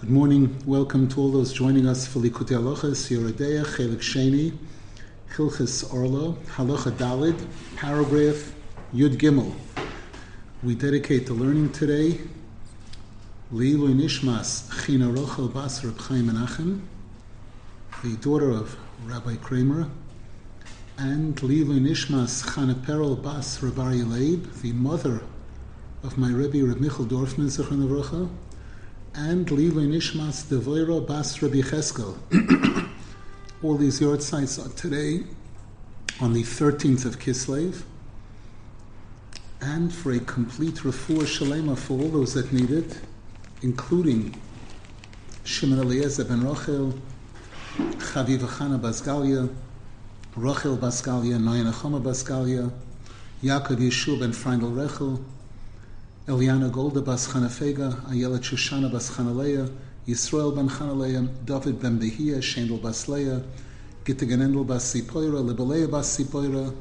Good morning. Welcome to all those joining us for Likutei Halachos, Yoredeya, Chelik Sheni, Hilchis Orlo, Halacha Dalid, paragraph Yud Gimel. We dedicate the learning today Leilu Nishmas China Rochel Bas Reb Chaim Menachem, the daughter of Rabbi Kramer, and Leilu Nishmas Chana Perel Bas Reb Ari Leib, the mother of my Rebbe Reb Michal Dorfman Zechron and Lili Nishmas Devoira Bas Rabbi Cheskel. All these yard sites are today on the 13th of Kislev. And for a complete refuah shalema for all those that need it, including Shimon Eliezer ben Rochel, Chaviva Chana Basgalia, Rochel Basgalia, Noyana Choma Basgalia, Yaakov Yeshua ben Freindel Rechel, Eliana Golda bas Chanafega, Ayela Shoshana bas Chanaleya, Yisrael ben Chanaleya, David ben Behia, Shendel bas Leia, Gittiganendel bas Sipoira, Libeleya bas Sipoira,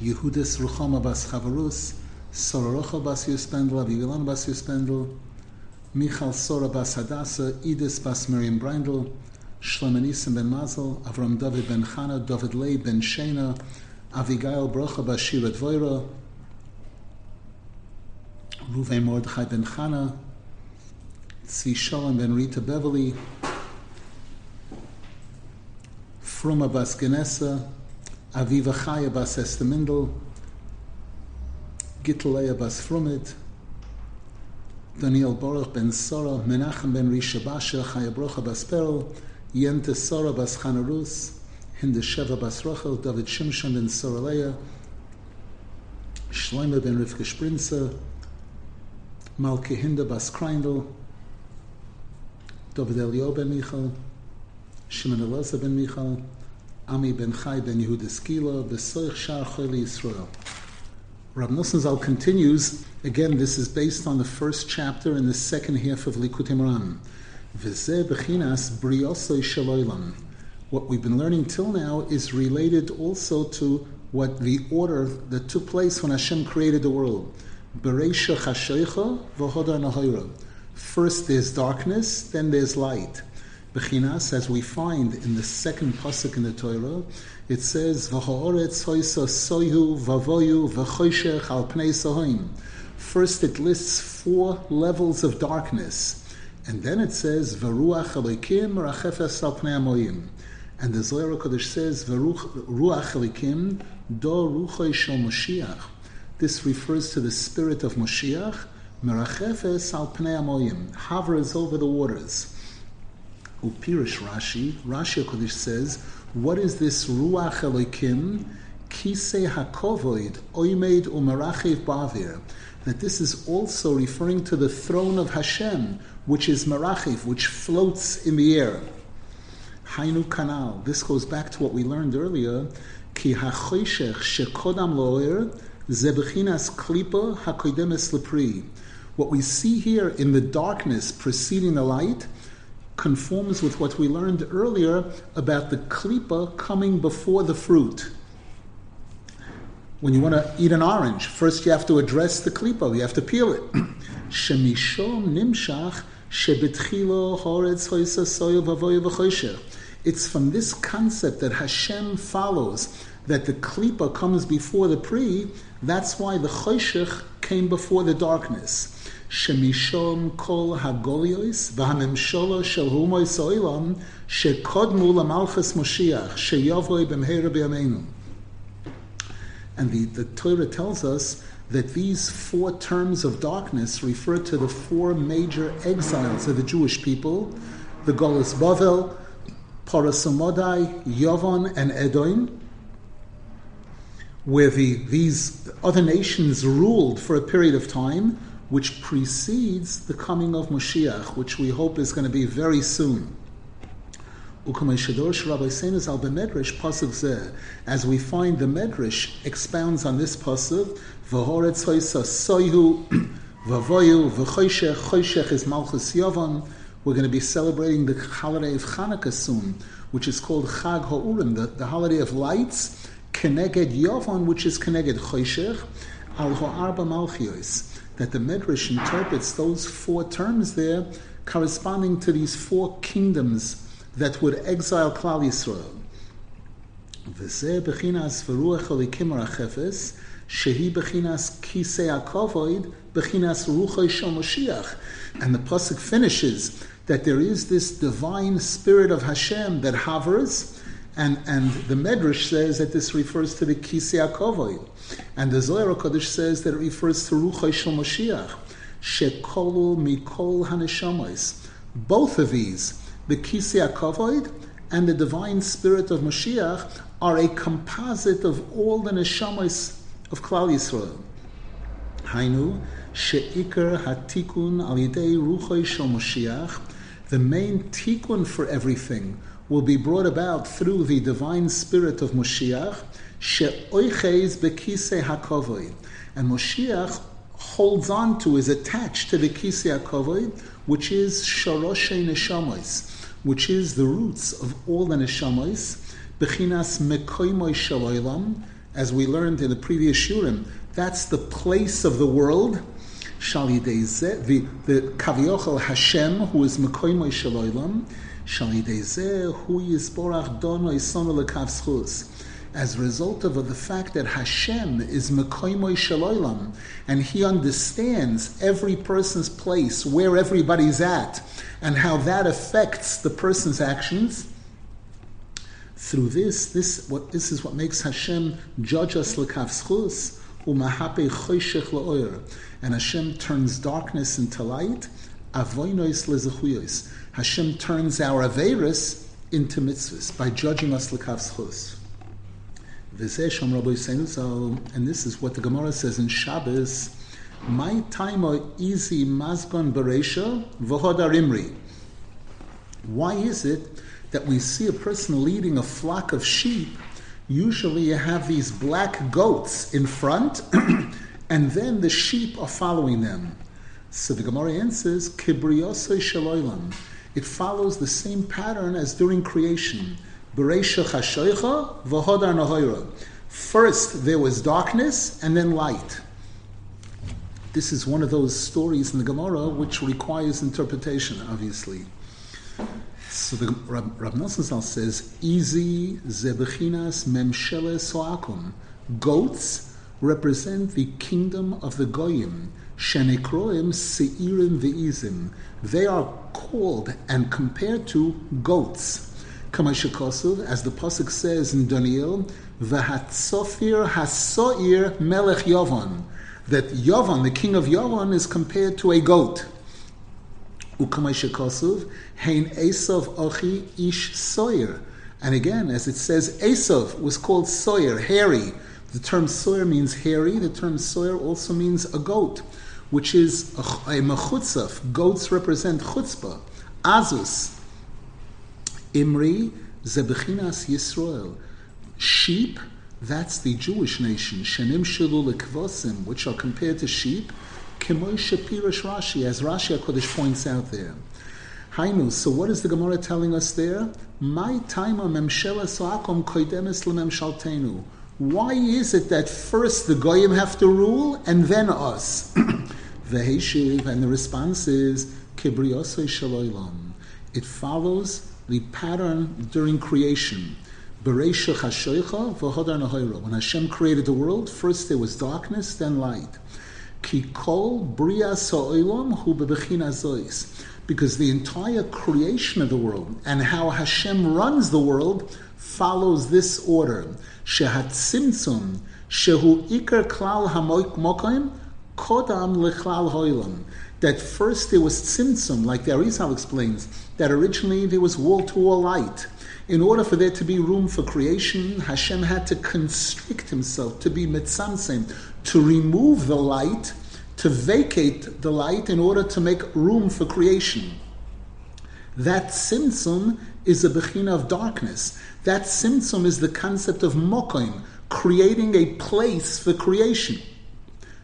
Yehudis Ruchama bas Chavarus, Sororocha bas Yuspendel, Avivilan bas Yuspendel, Michal Sora bas Hadassah, Edis bas Miriam Brindel, Shlemenisim ben Mazel, Avram David ben Chana, David Lei ben Shena, Avigail Brocha bas Shira Dvoira, Ruven Mordechai ben Chana, Tzvi Shalom ben Rita Beverly, Fruma bas Genessa, Aviva Chaya bas Estemindel, Gitteleya bas Frumit, Daniel Baruch ben Sora, Menachem ben Risha Basha, Chaya Brocha bas Perel, Yente Sora bas Chanarus, Hinde Sheva bas Rachel, David Shimshon ben Soraleya, Shloime ben Rivka Sprinzer, Malke Hinda Bas Kreindel, David Elio ben Michal, Shimon Elazar ben Michal, Ami ben Chai ben Yehuda Skila, Besoich Shar Choli Yisrael. Rab Nosson Zal continues, again, this is based on the first chapter in the second half of Likutei Moharan. V'zeh bechinas briosoi shaloilam. What we've been learning till now is related also to what the order that took place when Hashem created the world. Bereisha chasheicha v'hodar nahira. First there's darkness, then there's light. Bechinas, as we find in the second pasuk in the Torah, it says v'ha'oretz hoisa soyu v'avoyu v'choshech al pnei sohim. First it lists four levels of darkness, and then it says v'ruach elikim rachefes al pnei amoyim. And the Zohar Kodesh says v'ruach elikim do ruchoy shel Moshiach. This refers to the spirit of Moshiach, Merachefes al pnei hovers over the waters. Upirish Rashi, Rashi Kodesh says, what is this Ruach Elokim, Kisei HaKovoid, Oimed Umerachev Bavir? That this is also referring to the throne of Hashem, which is Merachev, which floats in the air. Hainu Kanal. This goes back to what we learned earlier. Ki HaChoshech Shekodam Loer, Zebechinas klipa hakodemes lepri. What we see here in the darkness preceding the light conforms with what we learned earlier about the klipa coming before the fruit. When you want to eat an orange, first you have to address the klipa, you have to peel it. Shemishom nimshach shebetchilo horetz hoisa soyo. It's from this concept that Hashem follows that the klipa comes before the pri, that's why the choshech came before the darkness. Shemishom kol hagolios v'hamemshola shel humoy soilam shekodmu lamalchus Moshiach b'mheira b'yameinu. And the, the Torah tells us that these four terms of darkness refer to the four major exiles of the Jewish people, the Golas Bavel, Parasomodai, Yavon, and Edom, where the, these other nations ruled for a period of time, which precedes the coming of Moshiach, which we hope is going to be very soon. As we find the Medrash expounds on this pasuk. We're going to be celebrating the holiday of Hanukkah soon, which is called Chag Ha'urim, the, the holiday of lights, Keneged Yovon, which is Keneged Choshech, Al Ha'arba Malchios. That the Medrash interprets those four terms there corresponding to these four kingdoms that would exile Klal Yisrael. וזה בחינס ורוח הליקים הרחפס, שהיא בחינס כיסא הכובד, בחינס רוחו של משיח. And the Pasuk finishes that there is this divine spirit of Hashem that hovers, and, and the Medrash says that this refers to the Kisei HaKovod. And the Zohar HaKadosh says that it refers to Ruchai Shel Mashiach, Shekolu Mikol HaNeshamas. Both of these, the Kisei HaKovod and the divine spirit of Mashiach, are a composite of all the Neshamas of Klal Yisrael. Hainu, Sheikar Hatikun Al Yidei Ruchai Shel Mashiach, the main tikkun for everything will be brought about through the divine spirit of Moshiach, she'oiches bekise hakovoid. And Moshiach holds on to, is attached to the kise hakovoid, which is sharoshe neshamos, which is the roots of all the neshamos, bechinas mekoimoy shaloilam, as we learned in the previous shurim, that's the place of the world, Shalideze, the the Kaviochel Hashem, who is Mekoimoy Shaloilam, As a result of the fact that Hashem is Mekoimoy Shaloilam, and He understands every person's place, where everybody's at, and how that affects the person's actions. Through this, this what this is what makes Hashem judge us lekavschus umahape choshech and Hashem turns darkness into light, avoinois lezechuyos. Hashem turns our averis into mitzvahs by judging us l'kavschus. And this is what the Gemara says in Shabbos. My time easy mazgon beresha v'hodar imri. Why is it that we see a person leading a flock of sheep? Usually, you have these black goats in front, and then the sheep are following them. So the Gemara answers, Kibriyosei. It follows the same pattern as during creation. First there was darkness and then light. This is one of those stories in the Gemara which requires interpretation, obviously. So the Rab, Rab Nosson says, "Easy zebechinas memshele soakum." Goats represent the kingdom of the Goyim. Shenekroim Seirim Ve'izim. They are called and compared to goats. Kamashikosuv, as the Pasuk says in Daniel, Vahatzofir Hasoir Melech Yovon. That Yovon, the king of Yovon, is compared to a goat. Ukamashikosuv, Hein Esav Ochi Ish Soir. And again, as it says, Esav was called Soir, hairy. The term soyer means hairy. The term soyer also means a goat, which is a, mechutzaf. Goats represent chutzpah. Azus. Imri zebechinas Yisrael. Sheep, that's the Jewish nation. Shenim shilu lekvosim, which are compared to sheep. Kemoy shapirish Rashi, as Rashi HaKodesh points out there. Hainu, so what is the Gemara telling us there? My time memshela soakom koidemis lememshaltenu. Why is it that first the goyim have to rule and then us? the Heshiv and the response is kibriyosei shaloilam. It follows the pattern during creation. When Hashem created the world, first there was darkness, then light. Kikol Bria So'ilam Hu Zois. Because the entire creation of the world and how Hashem runs the world follows this order. Shehat Simtzum, Shehu Iker Klal Hamokim, Kodam Lechlal Hoilam. That first there was Tzimtzum, like the Arizal explains, that originally there was wall to wall light. In order for there to be room for creation, Hashem had to constrict himself, to be mitzamsem, to remove the light, to vacate the light in order to make room for creation. That simsum is a bechina of darkness. That simsum is the concept of mokoim, creating a place for creation.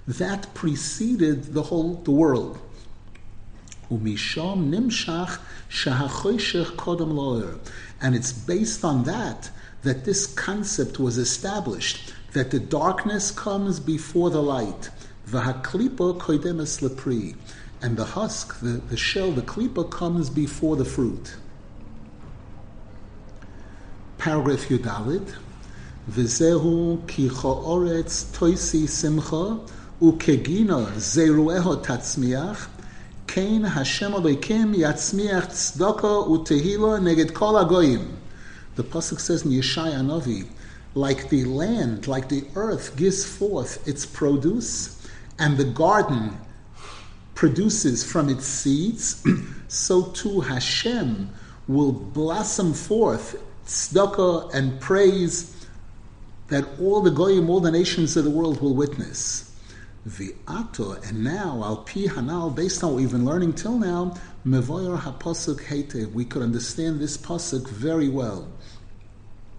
That preceded the whole the world. Umisham nimshach kodam. And it's based on that that this concept was established, that the darkness comes before the light. Vahaklipa koidemes lepri and the husk, the, the shell, the klipa comes before the fruit. Paragraph Yudalit. V'zehu ki toisi simcha ukegina zerueho tatzmiach kein Hashem Elokim yatzmiach tzedaka utehila neged kol agoyim. The pasuk says in Yeshaya Navi, like the land, like the earth gives forth its produce, and the garden produces from its seeds, so too Hashem will blossom forth tzedakah and praise that all the goyim, all the nations of the world will witness. Vi'ato, and now, al pi hanal, based on what we've been learning till now, mevoyer hapasuk hete, we could understand this pasuk very well.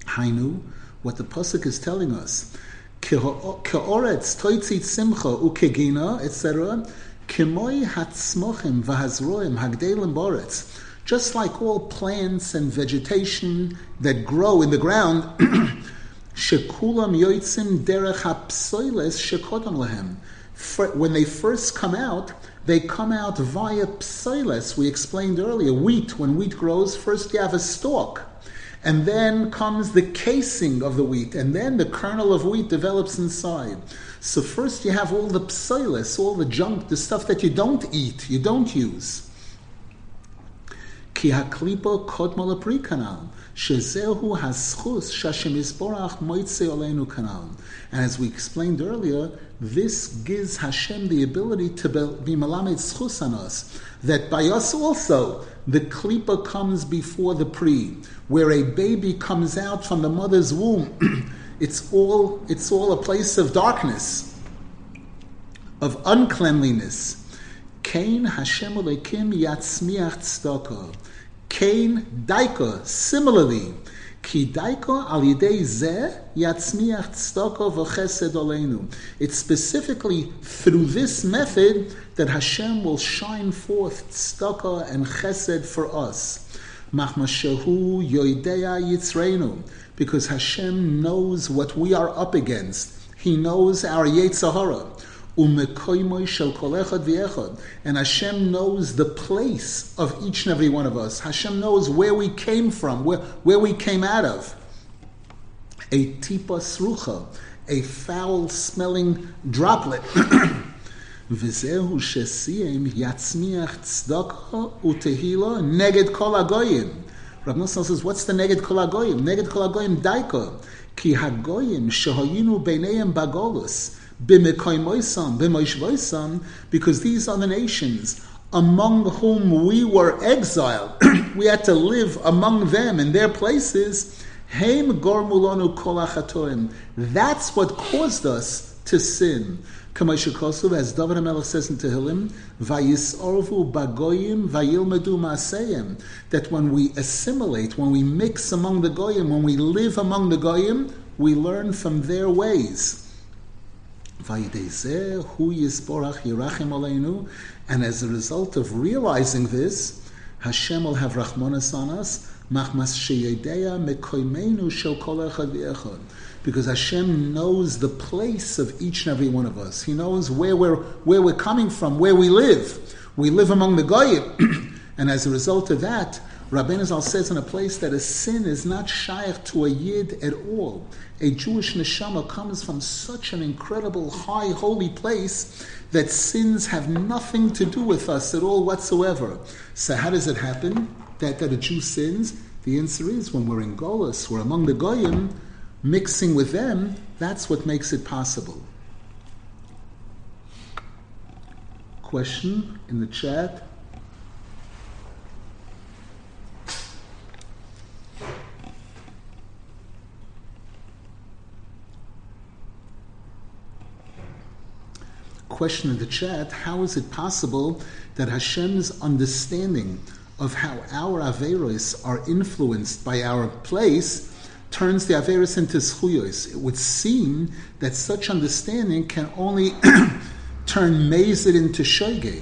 Hainu, what the pasuk is telling us, ke'oretz toitzit simcha ukegina, etc., Kimoi hatzmochim v'hazroim hagdelim boretz. Just like all plants and vegetation that grow in the ground, shekulam yoitzim derech hapsoiles shekodam lehem. When they first come out, they come out via psoiles. We explained earlier, wheat. When wheat grows, first you have a stalk. And then comes the casing of the wheat, and then the kernel of wheat develops inside. So first you have all the psilis, all the junk, the stuff that you don't eat, you don't use. Ki haklipa kodma kanal. Shezehu haschus kanal. And as we explained earlier, this gives Hashem the ability to be malamed schus on us. That by us also, the klipa comes before the pre, where a baby comes out from the mother's womb. It's all, it's all a place of darkness, of uncleanliness. Kain Hashem Elokim Yatzmiach Tzedakah. Kain Daika, similarly, It's specifically through this method that Hashem will shine forth tzedakah and chesed for us. Because Hashem knows what we are up against. He knows our Yetzirah. And Hashem knows the place of each and every one of us. Hashem knows where we came from, where, where we came out of. A tipa srucha, a foul smelling droplet. וזהו שסיים יצמיח צדקה ותהילה נגד כל הגויים. Rav Nosson says, what's the neged kol hagoyim? Neged kol hagoyim daiko. Ki hagoyim shehayinu beineim bagolus. Because these are the nations among whom we were exiled. we had to live among them in their places. That's what caused us to sin. As David HaMelech says in Tehillim, Vayis'orvu bagoyim vayilmedu ma'aseyim, that when we assimilate, when we mix among the goyim, when we live among the goyim, we learn from their ways. And as a result of realizing this, Hashem will have Rahmanas on us, because Hashem knows the place of each and every one of us. He knows where we're, where we're coming from, where we live. We live among the Goyim. and as a result of that, Rabbeinu Zal says in a place that a sin is not shaykh to a yid at all. A Jewish neshama comes from such an incredible, high, holy place that sins have nothing to do with us at all whatsoever. So how does it happen that, that a Jew sins? The answer is when we're in Golis, we're among the Goyim, mixing with them, that's what makes it possible. Question in the chat. Question in the chat How is it possible that Hashem's understanding of how our Averos are influenced by our place turns the Averis into Schuyos. It would seem that such understanding can only turn Mazid into Shoige.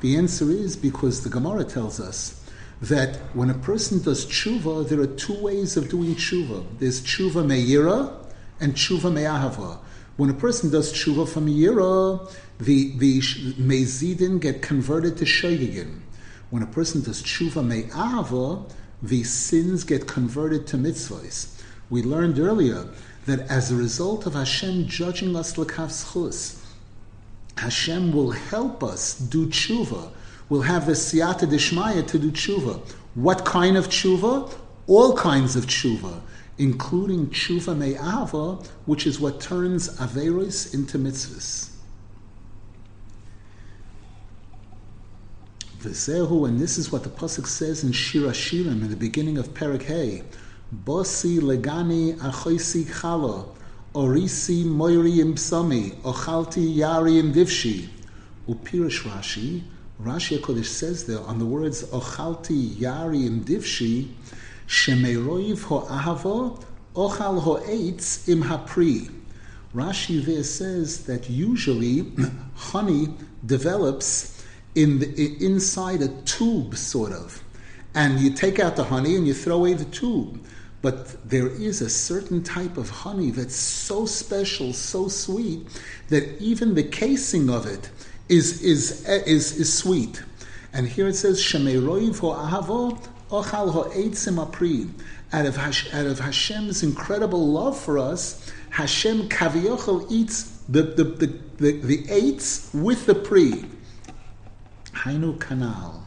The answer is because the Gemara tells us that when a person does tshuva, there are two ways of doing tshuva. There's tshuva meira and tshuva me'ahava. When a person does tshuva from yira, uh, the the mezidin get converted to shogegin. When a person does tshuva me'ava, the sins get converted to mitzvahs. We learned earlier that as a result of Hashem judging us l'kav schus, Hashem will help us do tshuva. We'll have the siyata dishmaya to do tshuva. What kind of tshuva? All kinds of tshuva, including tshuva me'ava, which is what turns averos into mitzvahs. V'zehu, and this is what the pasuk says in Shira Shirim in the beginning of Perak Hey. Bosi legani achoisi chala, orisi moiri imsami, ochalti yari imdivshi. Upirish Rashi, Rashi HaKodesh says there on the words ochalti yari imdivshi, shemeroiv ho'ahavo, ochal ho'etz im hapri. Rashi there says that usually honey develops in the, inside a tube, sort of. And you take out the honey and you throw away the tube. But there is a certain type of honey that's so special, so sweet, that even the casing of it is, is, is, is sweet. And here it says, Shemeroiv ahavo ochal ho'etzim apri. Out of, out of Hashem's incredible love for us, Hashem kaviochel eats the, the, the, the, the eights with the pre. Hainu kanal.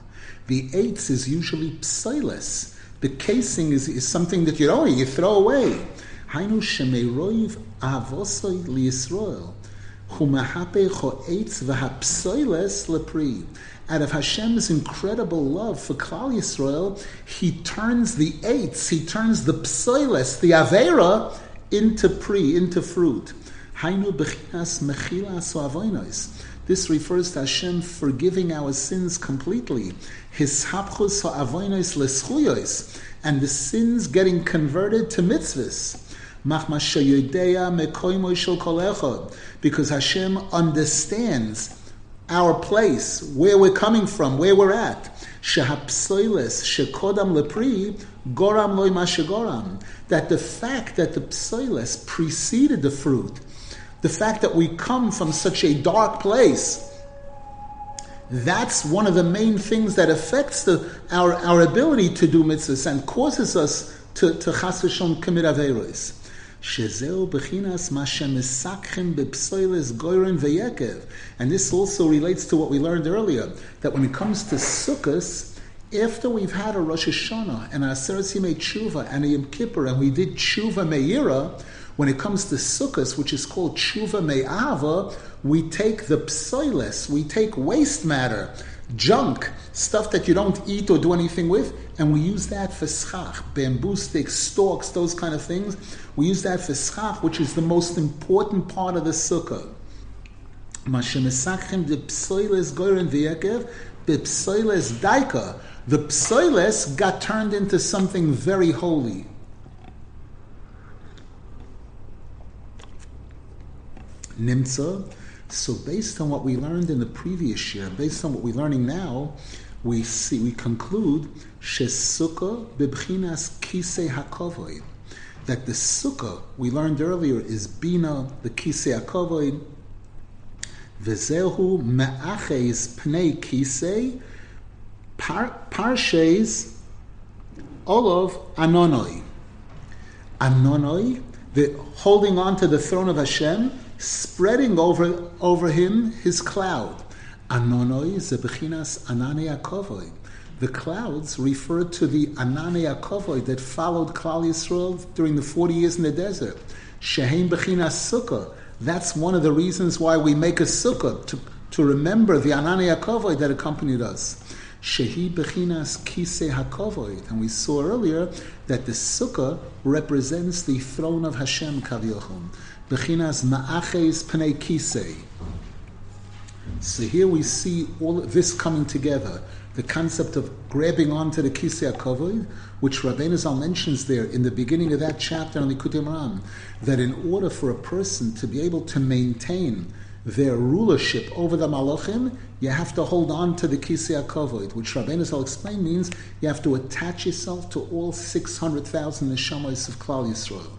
The eitz is usually psilis. The casing is, is something that you know you throw away. Hainu shemeiroiv avosoi liyisrael. Humahape cho'etz v'hapsoiles lepri. Out of Hashem's incredible love for Klal Yisrael, He turns the eitz, He turns the psoiles, the avera, into pri, into fruit. This refers to Hashem forgiving our sins completely. His and the sins getting converted to mitzvahs. Because Hashem understands our place, where we're coming from, where we're at. Shehapsoiles shekodam lepri goram loy mashagoram. That the fact that the psoiles preceded the fruit the fact that we come from such a dark place. That's one of the main things that affects the, our, our ability to do mitzvahs and causes us to, to chas commit averos. Shezeu bechinas mashemisakchem bepsoiles goyren veyekev. And this also relates to what we learned earlier, that when it comes to sukkahs, after we've had a Rosh Hashanah and a Aseret Yimei Tshuva and a Yom Kippur and we did Tshuva Meira, when it comes to sukkahs, which is called tshuva me'ava, we take the psoiles, we take waste matter, junk, stuff that you don't eat or do anything with, and we use that for schach, bamboo sticks, stalks, those kind of things. We use that for schach, which is the most important part of the sukkah. The psoiles got turned into something very holy. Nimtza. So based on what we learned in the previous year, based on what we're learning now, we see we conclude kisei that the sukkah we learned earlier is bina the kisei hakovoy v'zehu me'aches pnei kisei parshes olov anonoi. Anonoi the holding on to the throne of Hashem spreading over, over him his cloud. Anonoi zebechinas anane akovoi. The clouds refer to the anane akovoi that followed Klal Yisrael during the 40 years in the desert. Shehem bechinas sukkah. That's one of the reasons why we make a sukkah, to, to remember the anane akovoi that accompanied us. Shehi bechinas kise hakovoid. And we saw earlier that the sukkah represents the throne of Hashem Kavyochum. Bechinas ma'aches pnei kisei. So here we see all this coming together. The concept of grabbing onto the kisei kavod, which Rabbeinu Zal mentions there in the beginning of that chapter on Likutei Moharan, that in order for a person to be able to maintain their rulership over the malachim, you have to hold on to the kisei kavod, which Rabbeinu Zal explained means you have to attach yourself to all 600,000 neshamas of Klal Yisrael.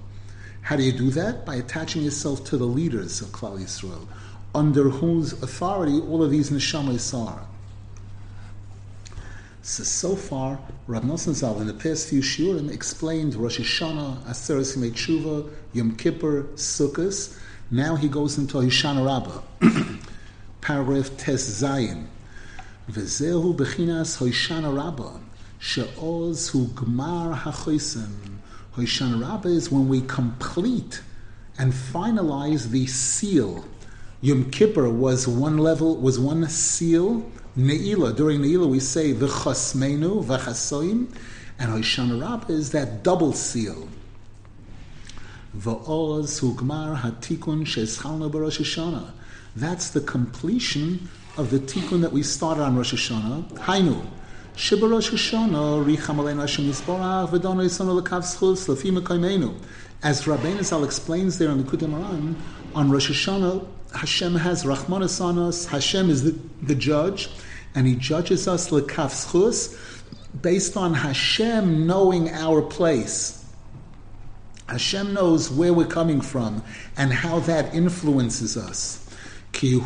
How do you do that? By attaching yourself to the leaders of Klal Yisrael, under whose authority all of these neshamas are. So, so far, Rav Nosson Zal in the past few shiurim explained Rosh Hashanah, Aseret Yimei Tshuva, Yom Kippur, Sukkot. Now he goes into Hoshana Rabbah, paragraph Tes Zayin. V'zehu bechinas Hoshana Rabbah, she'oz hu gmar hachosim. Hoshana Rabbah is when we complete and finalize the seal. Yom Kippur was one level, was one seal, Ne'ilah, during Ne'ilah we say v'chasmenu v'chasoim, and Hoshana Rabbah is that double seal. V'oz hugmar hatikun she'eschalna b'Rosh Hashanah. That's the completion of the tikkun that we started on Rosh Hashanah. Hainu. Shiba Rosh Hashanah, richam aleinu Hashem yisborach, v'dono yisonu l'kav schus, l'fi. As Rabbeinu Zal explains there in the Likutei Moharan, on Rosh Hashanah, Hashem has Rachmanas on us. Hashem is the, the judge, and He judges us lekaf schus based on Hashem knowing our place. Hashem knows where we're coming from and how that influences us. Hashem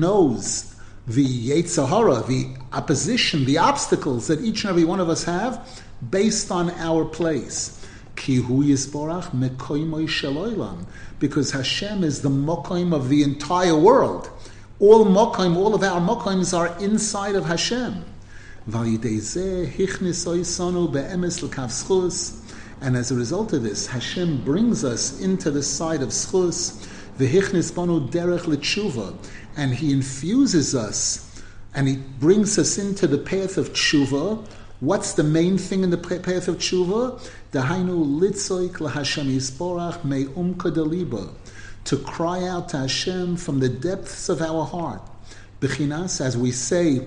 knows the Yetzirah, the opposition, the obstacles that each and every one of us have based on our place. Because Hashem is the mokaim of the entire world. All mokaim, all of our mokaims are inside of Hashem. And as a result of this, Hashem brings us into the side of schus, v'hichnis banu derech l'tshuva, and He infuses us, and He brings us into the path of tshuva. What's the main thing in the path of tshuva? Dahainu litzoik lahashem to cry out to Hashem from the depths of our heart. Bechinas, as we say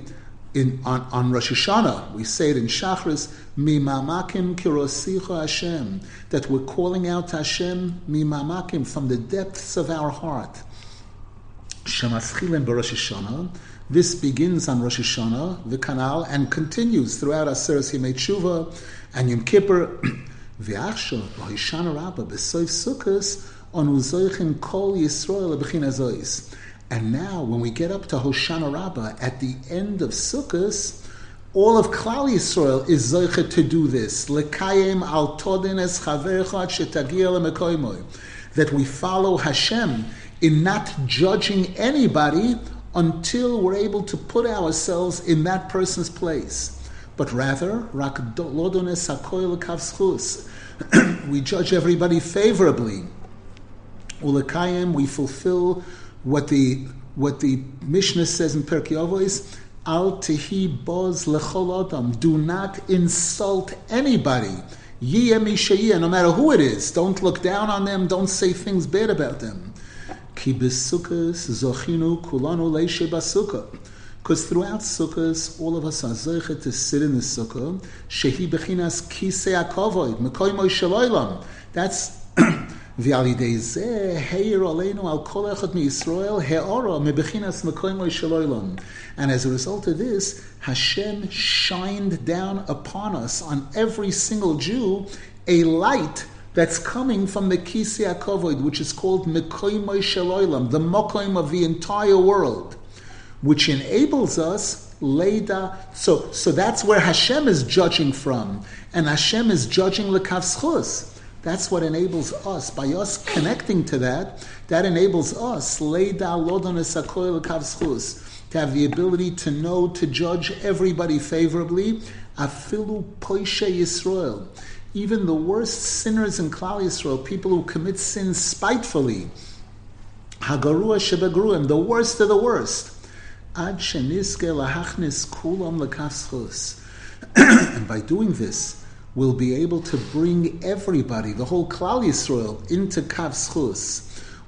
in, on, on Rosh Hashanah, we say it in Shachris, Mimamakim kirosicha Hashem, that we're calling out to Hashem, Mimamakim, from the depths of our heart. Shemaschilim b'Rosh Hashanah, this begins on Rosh Hashanah, the canal, and continues throughout Aseret Yemei Tshuva and Yom Kippur. V'achshav b'Hoshana Rabbah b'Soif Sukkos on uzoichin kol Yisrael b'china And now, when we get up to Hoshana Rabbah at the end of Sukkot, all of Klal Yisrael is zoichet to do this. Lekayim al todin es chavercha shetagia That we follow Hashem in not judging anybody until we're able to put ourselves in that person's place. But rather, we judge everybody favorably. We fulfill what the what the Mishnah says in Pirkei Avos, Al tehi boz lechol Do not insult anybody. No matter who it is, don't look down on them. Don't say things bad about them. Ki zochinu kulanu leishe basukah. Because throughout Sukkot, all of us are zeichet to sit in the Sukkah. Shehi bechinas kisei akovoid, mekoy moy That's V'alidei zeh heir aleinu al kol echad mi Yisrael he'ora mebechinas mekoy moy And as a result of this, Hashem shined down upon us, on every single Jew, a light that's coming from the Kisei HaKovod, which is called Mekoy Moy the Mokoim of the entire world which enables us Leda. So, so that's where Hashem is judging from, and Hashem is judging lekavschus. That's what enables us. By us connecting to that, that enables us Leda lodon lekavschus to have the ability to know to judge everybody favorably. Afilu poishe Yisrael. Even the worst sinners in Klal Yisrael, people who commit sin spitefully, Hagarua shebegruim, the worst of the worst. Ad sheniske lahachnis kulam lekaschus. And by doing this, we'll be able to bring everybody, the whole Klal Yisrael, into kavschus.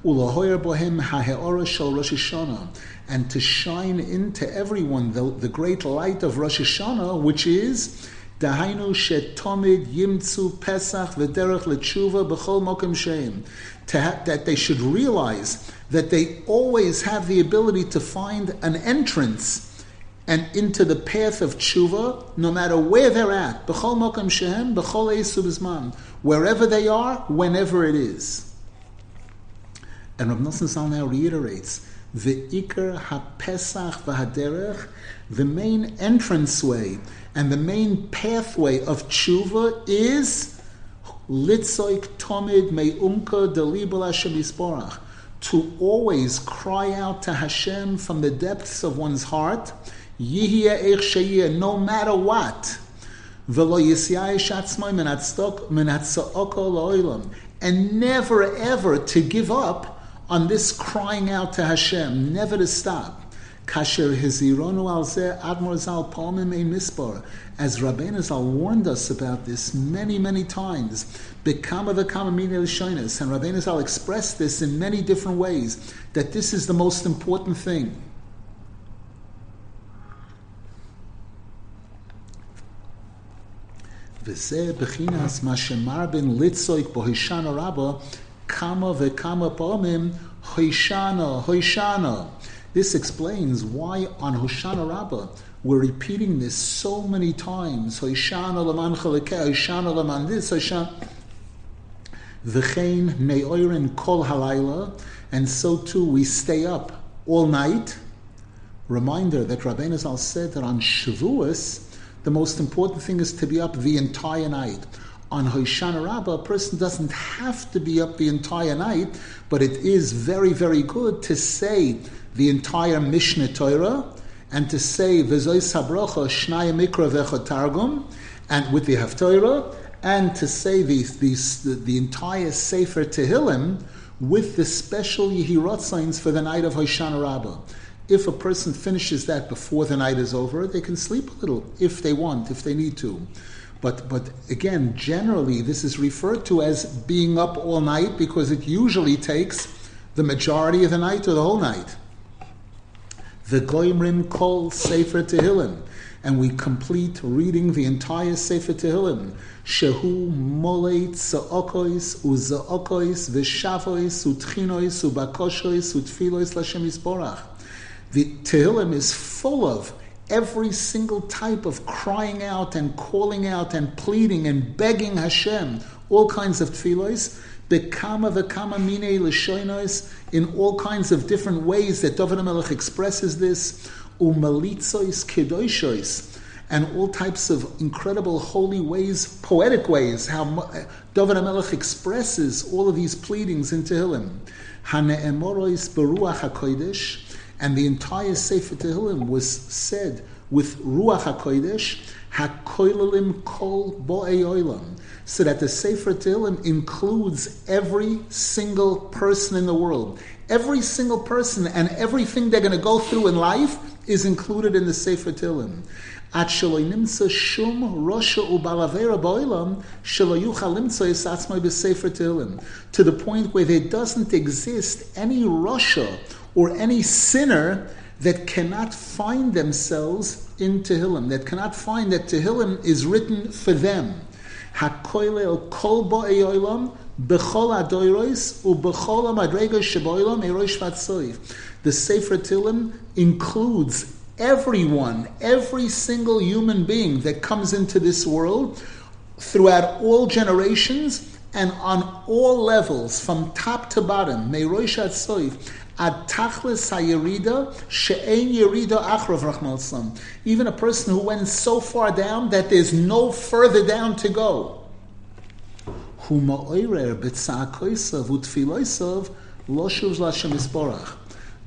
Ulahoyer bohem haheora shel Rosh Hashanah, and to shine into everyone the, the great light of Rosh Hashanah, which is Dahainu shetomid yimtzu pesach v'derech letshuva b'chol mokem sheim. That they should realize that they always have the ability to find an entrance and into the path of tshuva, no matter where they're at, b'chol mokam shehem, b'chol eisubizman, wherever they are, whenever it is. And Rav Nosson Zal now reiterates, the ikar hapesach v'haderech, the main entranceway and the main pathway of tshuva is litzoik tomid me'umka delibel Hashem yisborach, to always cry out to Hashem from the depths of one's heart, Yihya eich no matter what. And never ever to give up on this crying out to Hashem, never to stop. Kasher Hizironu al Admor Zal Palmim e Misbar, as Rabbeinu Zal warned us about this many, many times. Bekama v'kama mina l'shoinis, and Rabbeinu Zal expressed this in many different ways, that this is the most important thing. V'zeh b'chinas ma shemar ben litzoik b'hishana rabbah, kama vekama pa'amim Hoshana, Hoshana. This explains why on Hoshana Rabbah we're repeating this so many times. Hoshana leman chalakeh, Hoshana leman this, Hoshana. V'chein ne'oirin kol halayla. And so too we stay up all night. Reminder that Rabbeinu Zal said that on Shavuos, the most important thing is to be up the entire night. On Hoshana Rabbah, a person doesn't have to be up the entire night, but it is very, very good to say the entire Mishnah Torah and to say V'zoy Sabrocha Shnaya Mikra Vecha Targum and with the Haftorah and to say these, the, the entire Sefer Tehillim with the special Yehirot signs for the night of Hoshana Rabbah. If a person finishes that before the night is over, they can sleep a little if they want, if they need to. But, but again, generally, this is referred to as being up all night because it usually takes the majority of the night or the whole night the Goimrim Kol Sefer Tehillim, and we complete reading the entire Sefer Tehillim. Shehu moleit sa'okois uza'okois v'shavois utchinois ubakoshois utfilois Yisborach. The Tehillim is full of every single type of crying out and calling out and pleading and begging Hashem, all kinds of tefillos, bekama v'kama mine l'shoinos, in all kinds of different ways that David HaMelech expresses this, umalitzois kedoishois, and all types of incredible holy ways, poetic ways, how David HaMelech expresses all of these pleadings in Tehillim. Hane'emorois beruach HaKodesh, and the entire Sefer Tehillim was said with Ruach HaKodesh, HaKoilalim Kol Bo'ei Oilam, so that the Sefer Tehillim includes every single person in the world. Every single person and everything they're going to go through in life is included in the Sefer Tehillim. At nimsa shum rosha ubalavera boilam tehillim. To the point where there doesn't exist any rosha or any sinner that cannot find themselves in Tehillim, that cannot find that Tehillim is written for them. The Sefer Tehillim includes everyone, every single human being that comes into this world throughout all generations and on all levels, from top to bottom. Even a person who went so far down that there's no further down to go.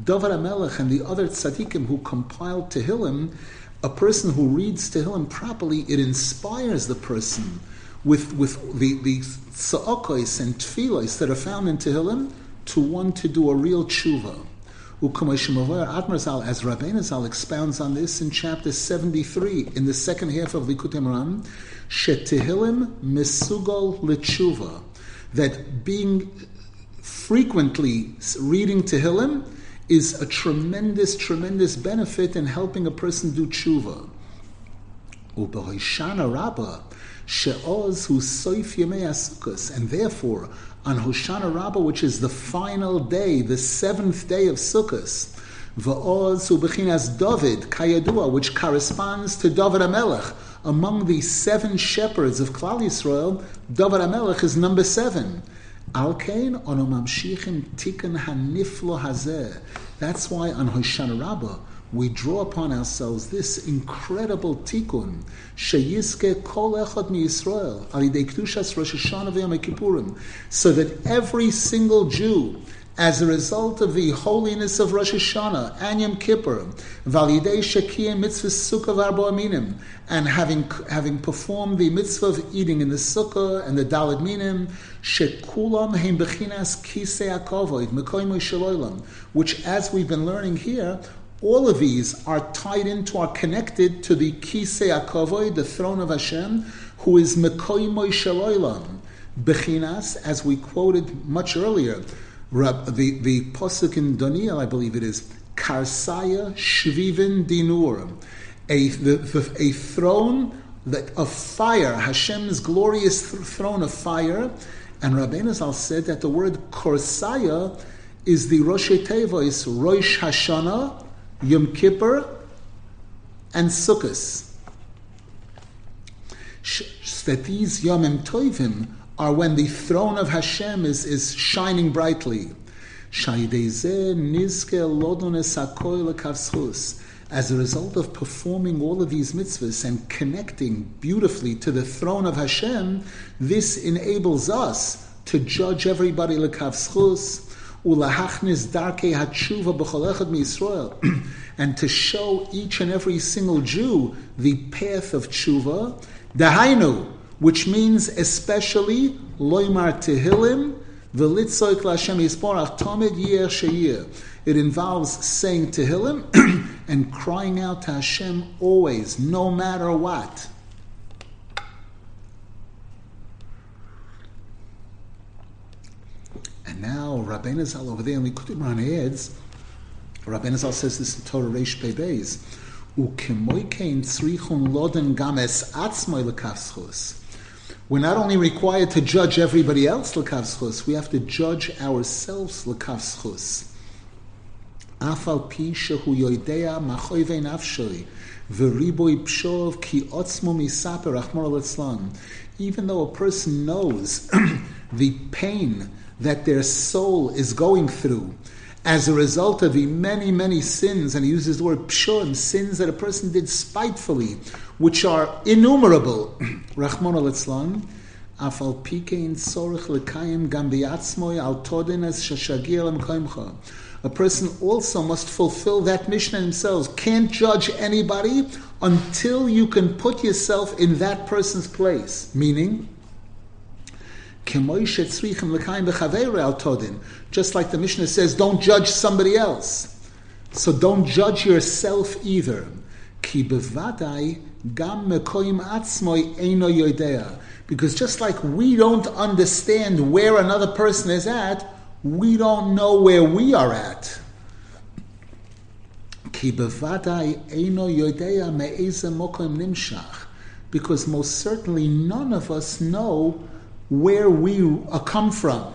David HaMelech and the other tzaddikim who compiled Tehillim, a person who reads Tehillim properly, it inspires the person with, with the, the and tfilos that are found in Tehillim to want to do a real tshuva. As Rabbeinu Zal expounds on this in chapter 73, in the second half of Likutei Moharan, Shetihillim Mesugol Letshuva, that being frequently reading Tehillim is a tremendous, tremendous benefit in helping a person do tshuva. Ubehoishana Rabbah, She'oz hu soif yemei and therefore on Hoshana Rabbah, which is the final day, the seventh day of Sukkot, Va'oz ubechinas David, kayadua, which corresponds to David Amelech. Among the seven shepherds of Klal Yisrael, David Amelech is number seven. Alkein onomamshichim tikkun haniflo hazeh. That's why on Hoshana Rabbah, we draw upon ourselves this incredible tikkun sheyiske kol echad mi Yisrael alidei kedushas Rosh Hashanah v'Yom Kippurim, so that every single Jew, as a result of the holiness of Rosh Hashanah and Yom Kippur, validei shekiyim mitzvah sukkah v'arbo and having having performed the mitzvah of eating in the sukkah and the dalad minim, shekulam heim bechinas kisei akovoid mekoyim which, as we've been learning here, all of these are tied into, are connected to the Kisei Akavoy, the throne of Hashem, who is Mekoimoy Shaloilam. Bechinas, as we quoted much earlier, the, the Posuk in Daniel, I believe it is, Karsaya Shvivin Dinur, a, the, the, a throne that, of fire, Hashem's glorious th- throne of fire. And Rabbeinu Zal said that the word Korsaya is the Rosh Tevois, Rosh Hashanah, Yom Kippur, and Sukkot. That these Yomim Tovim are when the throne of Hashem is, is shining brightly. As a result of performing all of these mitzvahs and connecting beautifully to the throne of Hashem, this enables us to judge everybody lekavschus, ulahachnis darkei hatshuva b'chol echad Israel, and to show each and every single Jew the path of tshuva, dahainu, which means especially loymar tehillim v'litzoik laHashem yisborach tamid yer sheyir. It involves saying tehillim and crying out to Hashem always, no matter what. Now Rabbeinu Zal over there in Likutei Moharan adds, Rabbeinu Zal says this in Torah Reish Ukemoikein tzrichon loden games. We're not only required to judge everybody else lekavschus, we have to judge ourselves lekavschus. Afal pi shehu yoidea nafshoi, v'riboi pshov ki otzmo misaper achmor Even though a person knows the pain that their soul is going through as a result of the many, many sins, and he uses the word pshon, sins that a person did spitefully, which are innumerable. Rachmana litzlan, afal pikein sorich lekayim al shashagir A person also must fulfill that mission themselves. Can't judge anybody until you can put yourself in that person's place. Meaning, just like the Mishnah says, don't judge somebody else. So don't judge yourself either. Because just like we don't understand where another person is at, we don't know where we are at. Because most certainly none of us know where we uh, come from.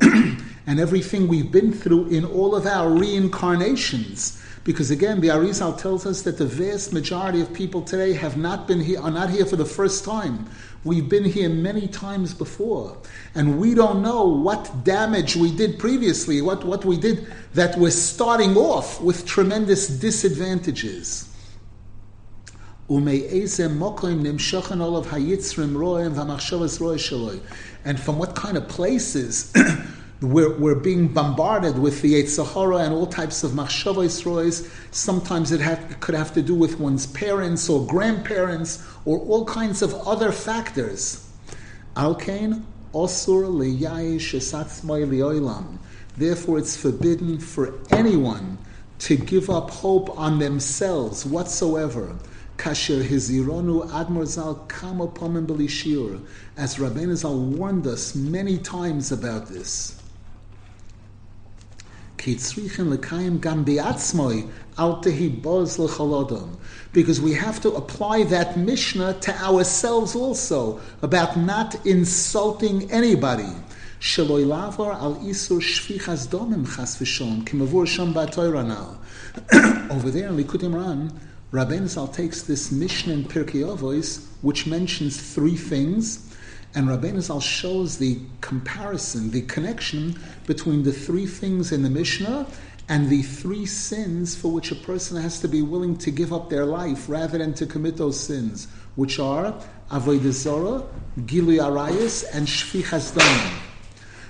And everything we've been through in all of our reincarnations. Because again, the Arizal tells us that the vast majority of people today have not been here, are not here for the first time. We've been here many times before. And we don't know what damage we did previously, what, what we did that we're starting off with tremendous disadvantages. And from what kind of places we're, we're being bombarded with the Yetzer Hara and all types of machshavos rois. Sometimes it have, could have to do with one's parents or grandparents or all kinds of other factors. Alkain osur Therefore, it's forbidden for anyone to give up hope on themselves whatsoever. Kasher Hizironu Admor Zal Kama Pomim Belishir, as Rabbeinu Zal warned us many times about this. Because we have to apply that Mishnah to ourselves also about not insulting anybody. Sheloi lavar al isur shvichas domim chas v'shon kimavur sham ba'toiranal. Over there in Likutei Moharan, Rabbeinu Zal takes this Mishnah in Pirkei Avos, which mentions three things, and Rabbeinu Zal shows the comparison, the connection between the three things in the Mishnah and the three sins for which a person has to be willing to give up their life rather than to commit those sins, which are Avodah Zorah, Gilui Arayis, and Shvichas Damim.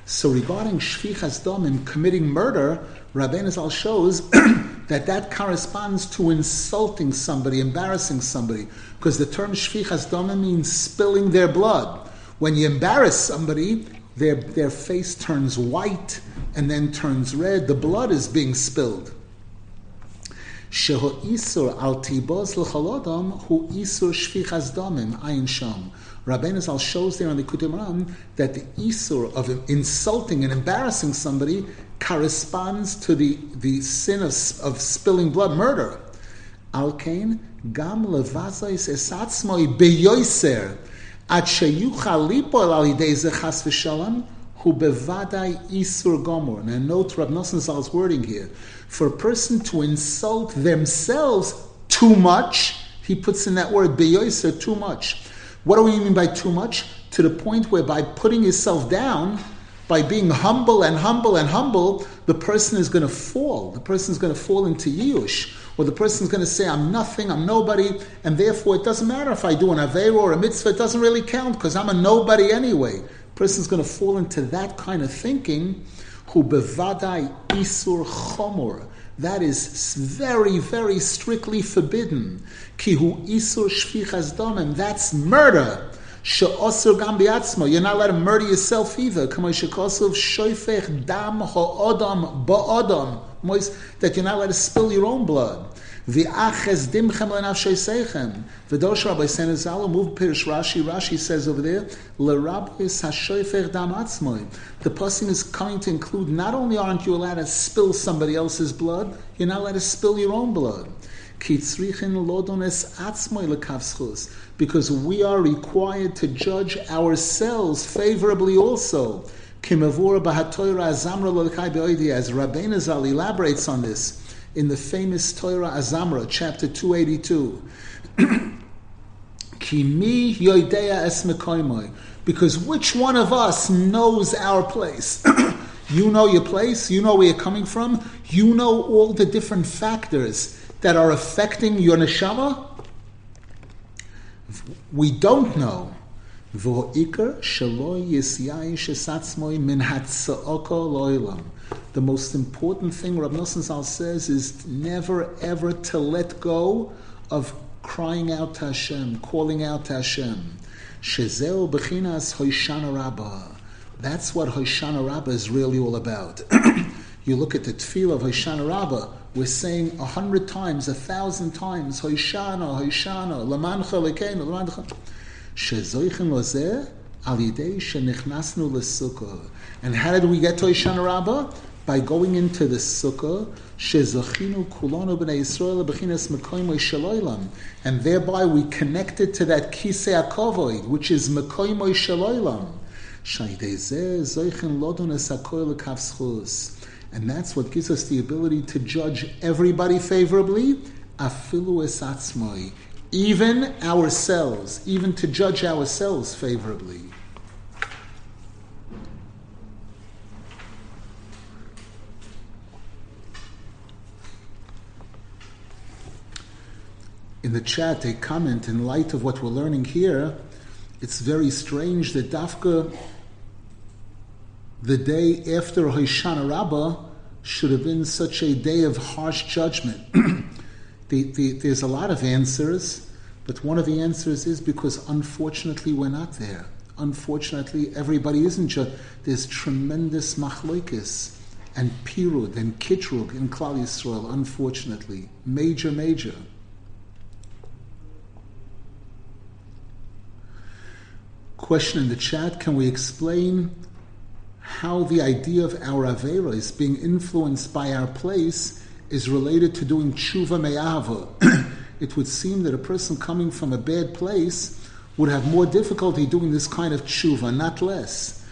So regarding Shvichas Damim, committing murder, Rabbeinu Zal shows that that corresponds to insulting somebody, embarrassing somebody, because the term Shvichas Damim means spilling their blood. When you embarrass somebody, their, their face turns white and then turns red. The blood is being spilled. Sheho isur al tibos l'cholodom hu isur shvichas domim ayin sham. Rabbeinu Zal shows there on the Kutim that the isur of insulting and embarrassing somebody corresponds to the, the sin of, of spilling blood, murder. Alkain gam levazais esatzmoi beyoiser at sheyuchal lipol al yidei zechas v'shalom hu bevadai isur gomor. And note Rav Nosson Zal's wording here. For a person to insult themselves too much, he puts in that word beyoiser, too much. What do we mean by too much? To the point where by putting yourself down, by being humble and humble and humble, the person is going to fall. The person is going to fall into yush, or the person is going to say, "I'm nothing, I'm nobody," and therefore it doesn't matter if I do an aveir or a mitzvah. It doesn't really count because I'm a nobody anyway. The person is going to fall into that kind of thinking. Who bevadai isur chomor. That is very, very strictly forbidden. Kihu isur shvichas domim. That's murder. She'osur gam biatzmo. You're not allowed to murder yourself either. Kamay shekosov shoifech dam ha'odam ba'odam. That you're not allowed to spill your own blood. V'aches dimchem lenafshei seichem. V'dosh Rabbi Senezalo, move Pirish Rashi. Rashi says over there, l'rabbis hashoifech dam atzmoi. The person is coming to include not only aren't you allowed to spill somebody else's blood, you're not allowed to spill your own blood. Because we are required to judge ourselves favorably also. As Rabbeinu Zal elaborates on this in the famous Torah Azamra, chapter 282. Kimi yoidea es Because which one of us knows our place? you know your place, you know where you're coming from, you know all the different factors that are affecting your neshama. We don't know. The most important thing Rav Nosson says is never ever to let go of crying out to Hashem, calling out to Hashem. Hoishana. That's what Hoshana Rabbah is really all about. you look at the tefillah of Hoshana Rabbah, we're saying a hundred times, a thousand times, Hoshana, Hoshana, Lamancha Lekenu, Lamancha. Shezoichen lozeh al yidei shenichnasnu lesukkah. And how did we get to Hoshana Rabbah? By going into the sukkah, shezochinu kulonu b'nei Yisrael b'chinas mekoimoy shaloilam, and thereby we connected to that kisei akovoid, which is mekoimoy shaloilam. Shaydei zeh zoichen lodon esakoy lekav schus. And that's what gives us the ability to judge everybody favorably, afilu esatzmoi, even ourselves, even to judge ourselves favorably. In the chat, they comment in light of what we're learning here, it's very strange that Dafka the day after Hoshana Rabbah should have been such a day of harsh judgment. the, the, there's a lot of answers, but one of the answers is because unfortunately we're not there. Unfortunately, everybody isn't just. There's tremendous machloikis and pirud and kitrug in Klal Yisrael, unfortunately. Major, major. Question in the chat Can we explain how the idea of our Avera is being influenced by our place is related to doing tshuva me'ava. it would seem that a person coming from a bad place would have more difficulty doing this kind of tshuva, not less.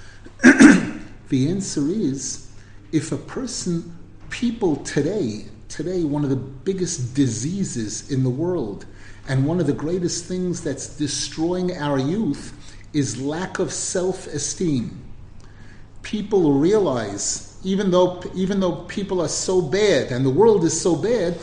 The answer is if a person, people today, today, one of the biggest diseases in the world, and one of the greatest things that's destroying our youth is lack of self esteem. People realize, even though, even though people are so bad and the world is so bad,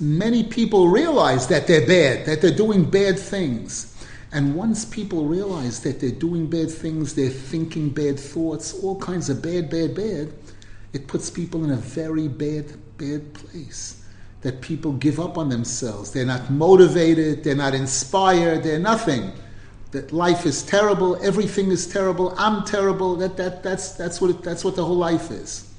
many people realize that they're bad, that they're doing bad things. And once people realize that they're doing bad things, they're thinking bad thoughts, all kinds of bad, bad, bad, it puts people in a very bad, bad place. That people give up on themselves. They're not motivated, they're not inspired, they're nothing. That life is terrible, everything is terrible, I'm terrible, that, that, that's, that's, what it, that's what the whole life is.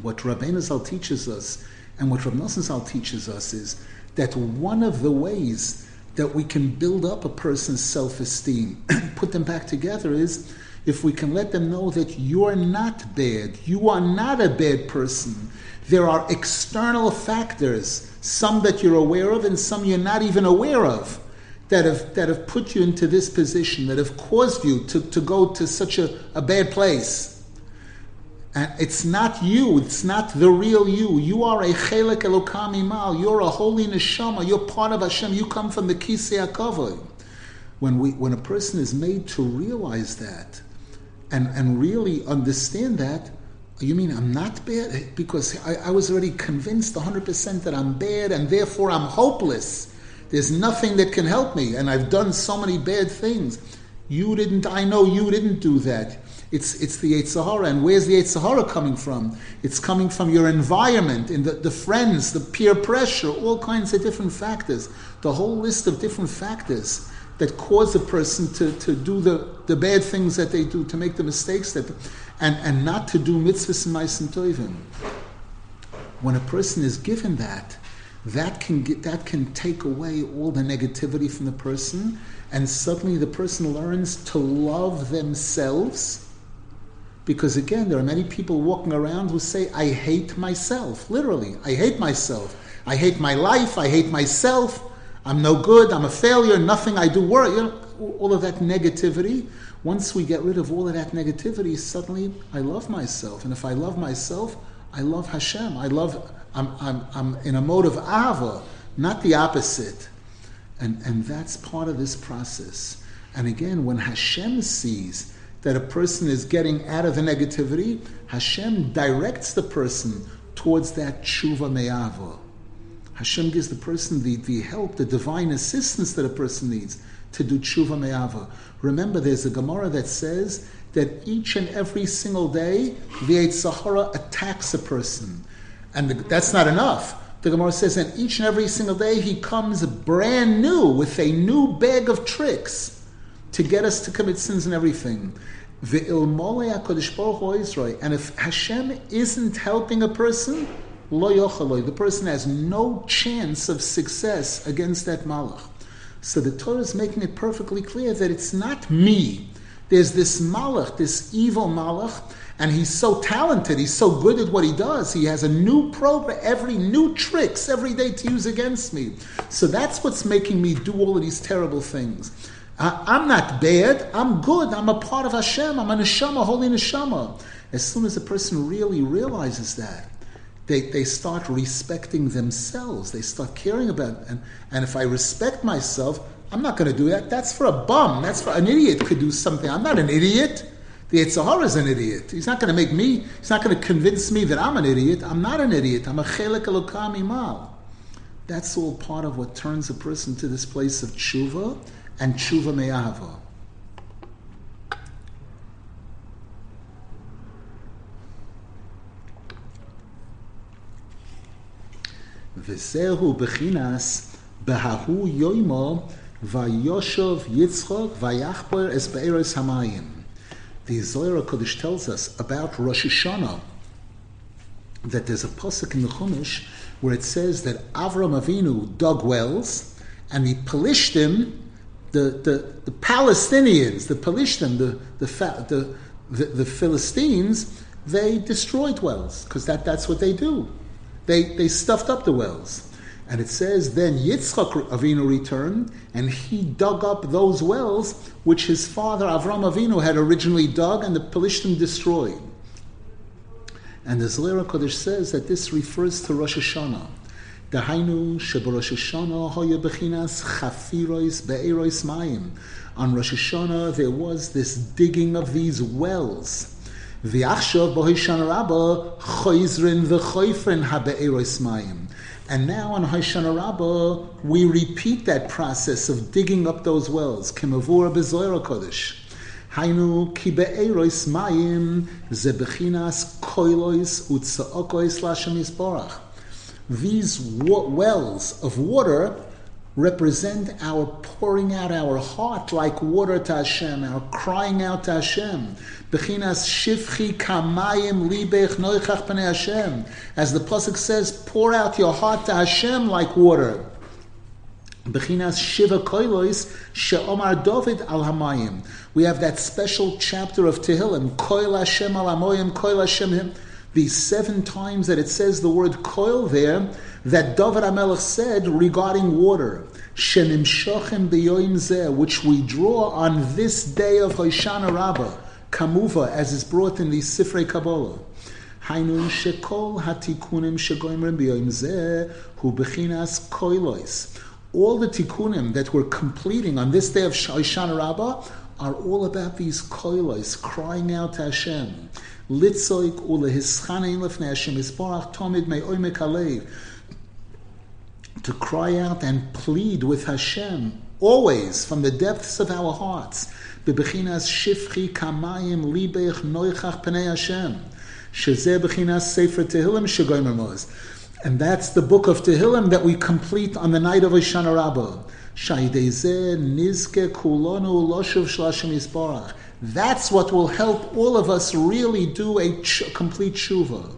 What Rabbeinu Zal teaches us, and what Rav Nosson Zal teaches us, is that one of the ways that we can build up a person's self esteem, put them back together, is if we can let them know that you're not bad, you are not a bad person. There are external factors, some that you're aware of and some you're not even aware of, that have, that have put you into this position, that have caused you to, to go to such a, a bad place. And it's not you, it's not the real you. You are a chelek elokam imal, you're a holy neshama, you're part of Hashem, you come from the kisei hakavod. When, we, when a person is made to realize that, and, and really understand that, you mean I'm not bad? Because I, I was already convinced 100% that I'm bad and therefore I'm hopeless. There's nothing that can help me and I've done so many bad things. You didn't, I know you didn't do that. It's, it's the Yetzer Hara. And where's the Yetzer Hara coming from? It's coming from your environment, in the, the friends, the peer pressure, all kinds of different factors. The whole list of different factors that cause a person to, to do the, the bad things that they do, to make the mistakes that, and, and not to do mitzvahs and ma'asim tovim. When a person is given that, that can get, that can take away all the negativity from the person, and suddenly the person learns to love themselves. Because again, there are many people walking around who say, I hate myself. Literally, I hate myself. I hate my life. I hate myself. I'm no good, I'm a failure, nothing I do work, you know, all of that negativity. Once we get rid of all of that negativity, suddenly I love myself. And if I love myself, I love Hashem. I love, I'm, I'm, I'm in a mode of ava, not the opposite. And, and that's part of this process. And again, when Hashem sees that a person is getting out of the negativity, Hashem directs the person towards that tshuva me'ava Hashem gives the person the, the help, the divine assistance that a person needs to do tshuva me'ava. Remember, there's a Gemara that says that each and every single day, the Yetzer Hara attacks a person. And the, that's not enough. The Gemara says that each and every single day he comes brand new with a new bag of tricks to get us to commit sins and everything. And if Hashem isn't helping a person, the person has no chance of success against that malach. So the Torah is making it perfectly clear that it's not me. There's this malach, this evil malach, and he's so talented, he's so good at what he does. He has a new program, every new tricks every day to use against me. So that's what's making me do all of these terrible things. I'm not bad. I'm good. I'm a part of Hashem. I'm a neshama, holy neshama. As soon as a person really realizes that, they, they start respecting themselves. They start caring about and and if I respect myself, I'm not going to do that. That's for a bum. That's for an idiot could do something. I'm not an idiot. The Yetzer Hara is an idiot. He's not going to make me, he's not going to convince me that I'm an idiot. I'm not an idiot. I'm a chelik alokam imal. That's all part of what turns a person to this place of tshuva and tshuva me'ahava. V'sehu bechinas behahu yoimo vayoshav Yitzchok vayachper es hamayim. The Zohar Kodesh tells us about Rosh Hashanah that there's a pasuk in the Chumash where it says that Avram Avinu dug wells and the Pelishtim, the, the, the Palestinians, the Pelishtim, the, the, the, the, the Philistines, they destroyed wells because that, that's what they do. They, they stuffed up the wells. And it says, then Yitzchak Avinu returned, and he dug up those wells which his father Avram Avinu had originally dug, and the Pelishtim destroyed. And the Zohar Kodesh says that this refers to Rosh Hashanah. Dahainu sheborosh Hashanah hoya bechinas chafirois be'erois mayim. On Rosh Hashanah there was this digging of these wells. V'achshav b'hoshana rabba choizrin v'choifrin habe'erois mayim. And now on Hoshana Rabbah, we repeat that process of digging up those wells. Kimavura bezoira kodesh. Hainu ki be'erois mayim ze bechinas koilois utsaokois lashem yisborach. These wells of water represent our pouring out our heart like water to Hashem, our crying out to Hashem. Hashem. As the pasuk says, pour out your heart to Hashem like water. We have that special chapter of Tehillim, koil Hashem al koil Hashem these seven times that it says the word koil there, that David HaMelech said regarding water, which we draw on this day of Hoshana Rabbah, Kamuva, as is brought in the Sifrei Kabbalah. Hainu shekol hatikunim beyoim zeh, hu bechinas koilois. All the tikkunim that we're completing on this day of Hoshana Rabbah are all about these koilois, crying out to Hashem litzoik tomid to cry out and plead with Hashem always from the depths of our hearts. Bebechinas shifchi kamayim libech noichach Hashem. Shezeh bechinas sefer Tehillim shegoymer. And that's the book of Tehillim that we complete on the night of Hoshana Rabbah. That's what will help all of us really do a complete tshuva.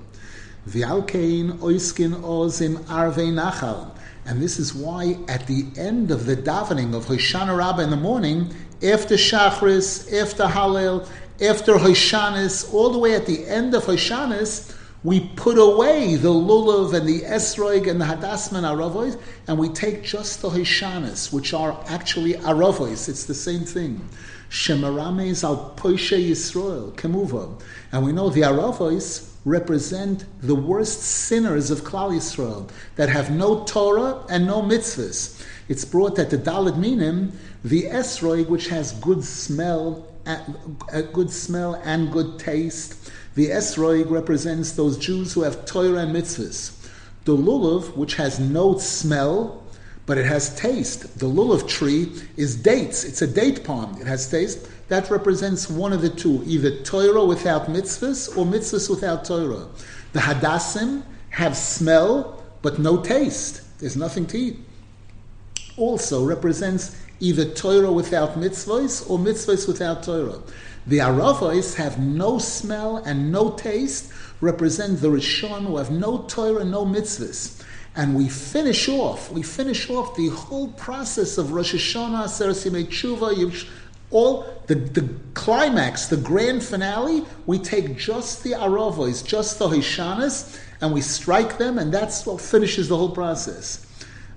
Nachal. And this is why at the end of the davening of Hoshana Rabbah in the morning, after Shachris, after Hallel, after Hoshanis, all the way at the end of Hoshanis, we put away the lulav and the esroig and the hadasman aravois, and we take just the Hoshanis, which are actually aravois. It's the same thing. Shemarames al Poishe Yisrael, Kemuva. And we know the Aravois represent the worst sinners of Klal Yisrael that have no Torah and no mitzvahs. It's brought that the Daled Minim, the Esrog, which has good smell, a good smell and good taste. The Esrog represents those Jews who have Torah and mitzvahs. The Lulav, which has no smell but it has taste. The lulav tree is dates. It's a date palm. It has taste. That represents one of the two, either Torah without mitzvahs or mitzvahs without Torah. The hadassim have smell but no taste. There's nothing to eat. Also represents either Torah without mitzvahs or mitzvahs without Torah. The aravos have no smell and no taste, represent the Rishon who have no Torah, no mitzvahs and we finish off, we finish off the whole process of Rosh Hashanah, Serasimei Tshuva, all the, the climax, the grand finale, we take just the Aravos, just the Hishanas, and we strike them, and that's what finishes the whole process.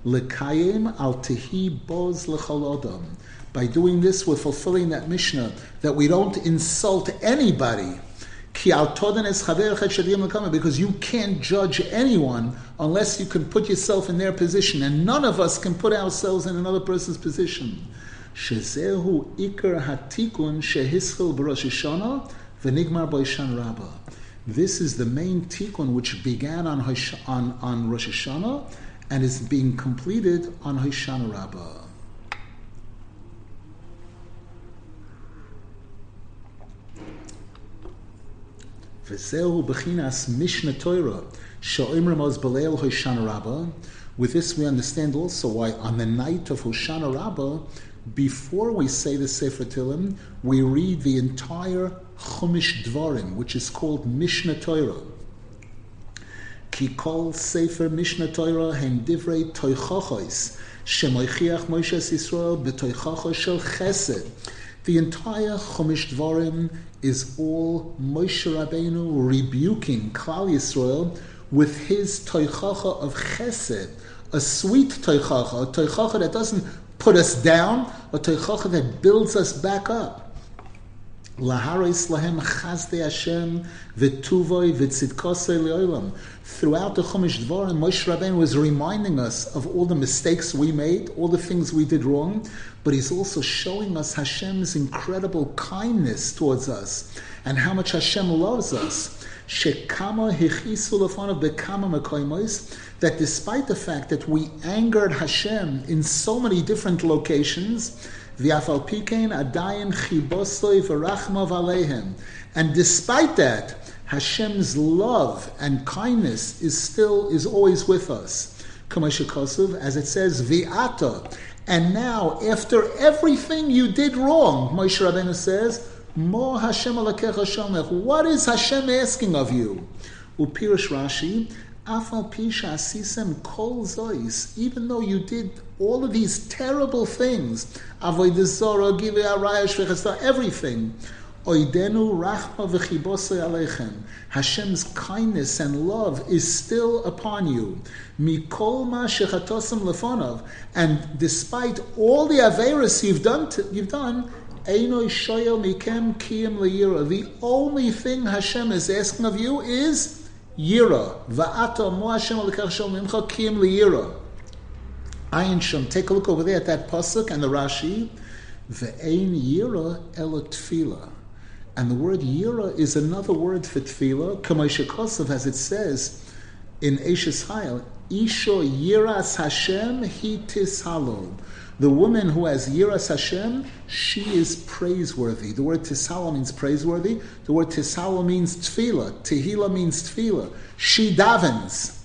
Lekayim al tehi boz lecholodam. By doing this, we're fulfilling that Mishnah that we don't insult anybody because you can't judge anyone unless you can put yourself in their position, and none of us can put ourselves in another person's position. This is the main tikkun which began on, on, on Rosh Hashanah and is being completed on Hoshana Rabbah. Torah Hoshana Rabbah. With this, we understand also why on the night of Hoshana Rabbah, before we say the Sefer Tehillim, we read the entire Chumash Dvarim, which is called Mishnah Torah. The entire Chumash Dvarim is all Moshe Rabbeinu rebuking Klal Yisrael with his toichacha of chesed, a sweet toichacha, a toichacha that doesn't put us down, a toichacha that builds us back up. Throughout the Chumash Dvarim, Moshe Rabbeinu was reminding us of all the mistakes we made, all the things we did wrong, but he's also showing us Hashem's incredible kindness towards us and how much Hashem loves us. That despite the fact that we angered Hashem in so many different locations, and despite that, Hashem's love and kindness is still is always with us. As it says, Vi'ata. And now, after everything you did wrong, Moshe Rabbeinu says, Mo Hashem What is Hashem asking of you? Upirish Rashi, Afal Pisha Kol Zois, even though you did all of these terrible things, everything. Oidenu rachma. Hashem's kindness and love is still upon you. And despite all the averis you've done, to, you've done, mikem. The only thing Hashem is asking of you is yira. Va'ata mo Hashem alikach shel mimcha kiyim leyira. Ayin Shem. Take a look over there at that pasuk and the Rashi. Ve'ein yira elot tefillah. And the word yira is another word for tefillah, Kamaisha as it says in Eishes Chayil, Isho yiras Hashem hi tishalom. The woman who has yiras Hashem, she is praiseworthy. The word tishalom means praiseworthy. The word tishalom means tefillah. Tehila means tefillah. She davens.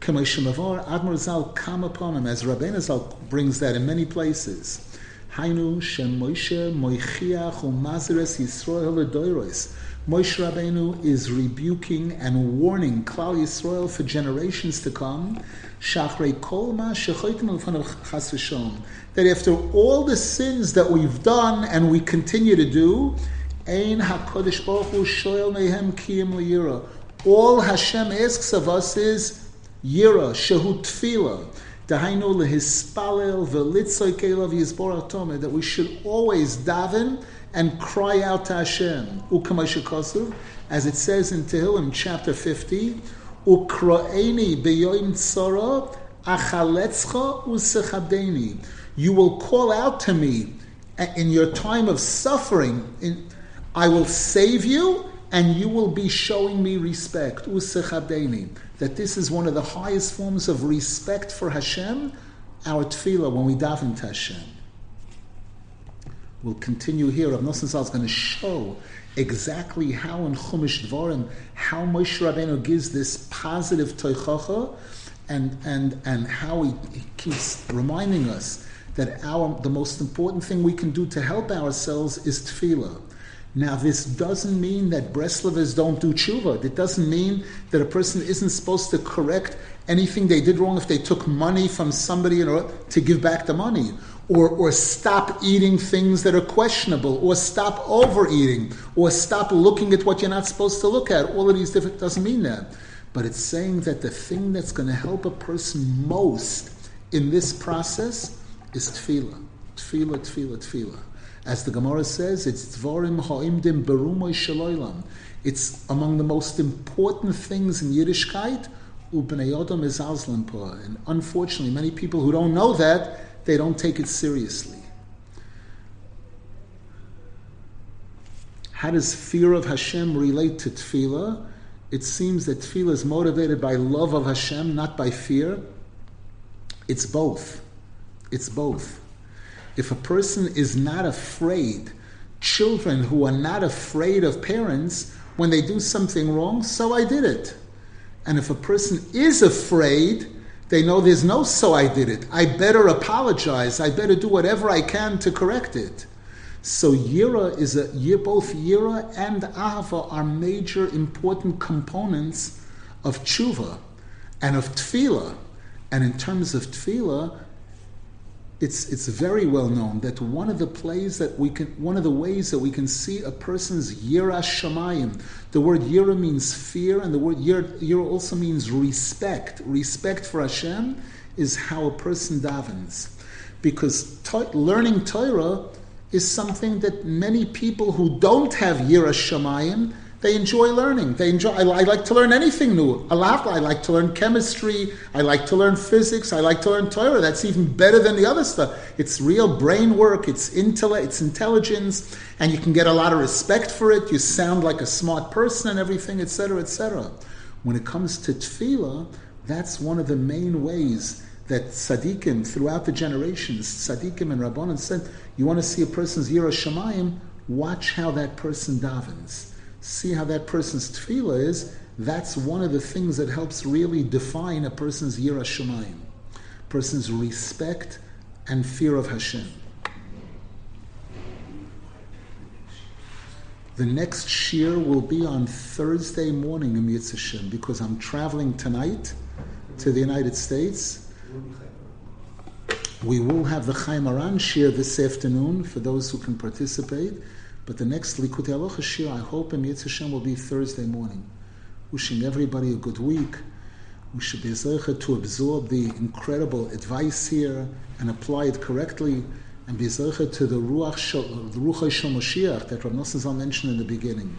Kamaisha Mavar, Admar Zal come upon him, as Rabbeinu Zal brings that in many places. Hainu Shem Moshe Moichiach Umazeres Yisrael Ledoiros. Moshe Rabbeinu is rebuking and warning Klal Yisrael for generations to come. That after all the sins that we've done and we continue to do. All Hashem asks of us is Yira Shehu Dahainu lehispalel v'litzoy kelav yizbor atome, that we should always daven and cry out to Hashem. As it says in Tehillim chapter 50, Ukraini beyoim tzara achaletzcha usechabdeni. You will call out to me in your time of suffering. In, I will save you and you will be showing me respect. Usechabdeni that this is one of the highest forms of respect for Hashem, our tefillah, when we daven to Hashem. We'll continue here. Rav Nosson Zal is going to show exactly how in Chumash Dvarim, how Moshe Rabbeinu gives this positive toichacha, and, and, and how he, he keeps reminding us that our, the most important thing we can do to help ourselves is tefillah. Now, this doesn't mean that Breslovers don't do tshuva. It doesn't mean that a person isn't supposed to correct anything they did wrong if they took money from somebody in order to give back the money, or, or stop eating things that are questionable, or stop overeating, or stop looking at what you're not supposed to look at. All of these different doesn't mean that. But it's saying that the thing that's going to help a person most in this process is tefillah. Tefillah, tefillah, tefillah. As the Gemara says, it's Dvarim Ha'imdim Berumoy Shaloilam. It's among the most important things in Yiddishkeit, Ubnei Yodam is. And unfortunately, many people who don't know that, they don't take it seriously. How does fear of Hashem relate to tefillah? It seems that tefillah is motivated by love of Hashem, not by fear. It's both. It's both if a person is not afraid, children who are not afraid of parents, when they do something wrong, so I did it. And if a person is afraid, they know there's no so I did it. I better apologize. I better do whatever I can to correct it. So Yira is a both Yira and Ahava are major important components of tshuva and of tefillah. And in terms of tefillah, it's it's very well known that one of the plays that we can one of the ways that we can see a person's yira shamayim. The word yira means fear, and the word yira, also means respect. Respect for Hashem is how a person davens. Because to- learning Torah is something that many people who don't have Yira Shamayim, they enjoy learning. They enjoy. I, I, like to learn anything new. I like to learn chemistry. I like to learn physics. I like to learn Torah. That's even better than the other stuff. It's real brain work. It's intellect. It's intelligence, and you can get a lot of respect for it. You sound like a smart person and everything, etc., etc. When it comes to tefillah, that's one of the main ways that tzaddikim throughout the generations, tzaddikim and rabbanon said, you want to see a person's yira shemayim, watch how that person davens see how that person's tefillah is, that's one of the things that helps really define a person's yira shemayim, person's respect and fear of Hashem. The next shiur will be on Thursday morning in Yitzhashim because I'm traveling tonight to the United States. We will have the Chayei Moharan shiur this afternoon for those who can participate. But the next Likutei Halacha Shiur, I hope in Yitzhak Hashem will be Thursday morning. Wishing everybody a good week. We should be zeichet to absorb the incredible advice here and apply it correctly, and be zeichet to the Ruach the Moshiach that Rav Nosson mentioned in the beginning.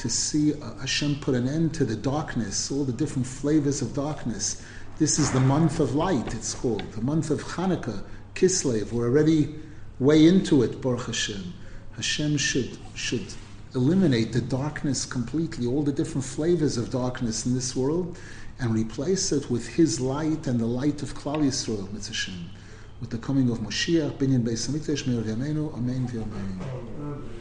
To see uh, Hashem put an end to the darkness, all the different flavors of darkness. This is the month of light, it's called. The month of Hanukkah, Kislev. We're already way into it, Baruch Hashem. Hashem should should eliminate the darkness completely, all the different flavors of darkness in this world, and replace it with His light and the light of Klal Yisrael, Hashem, with the coming of Moshiach, Binyan Beis Hamikdash, Meir Amen, Amen.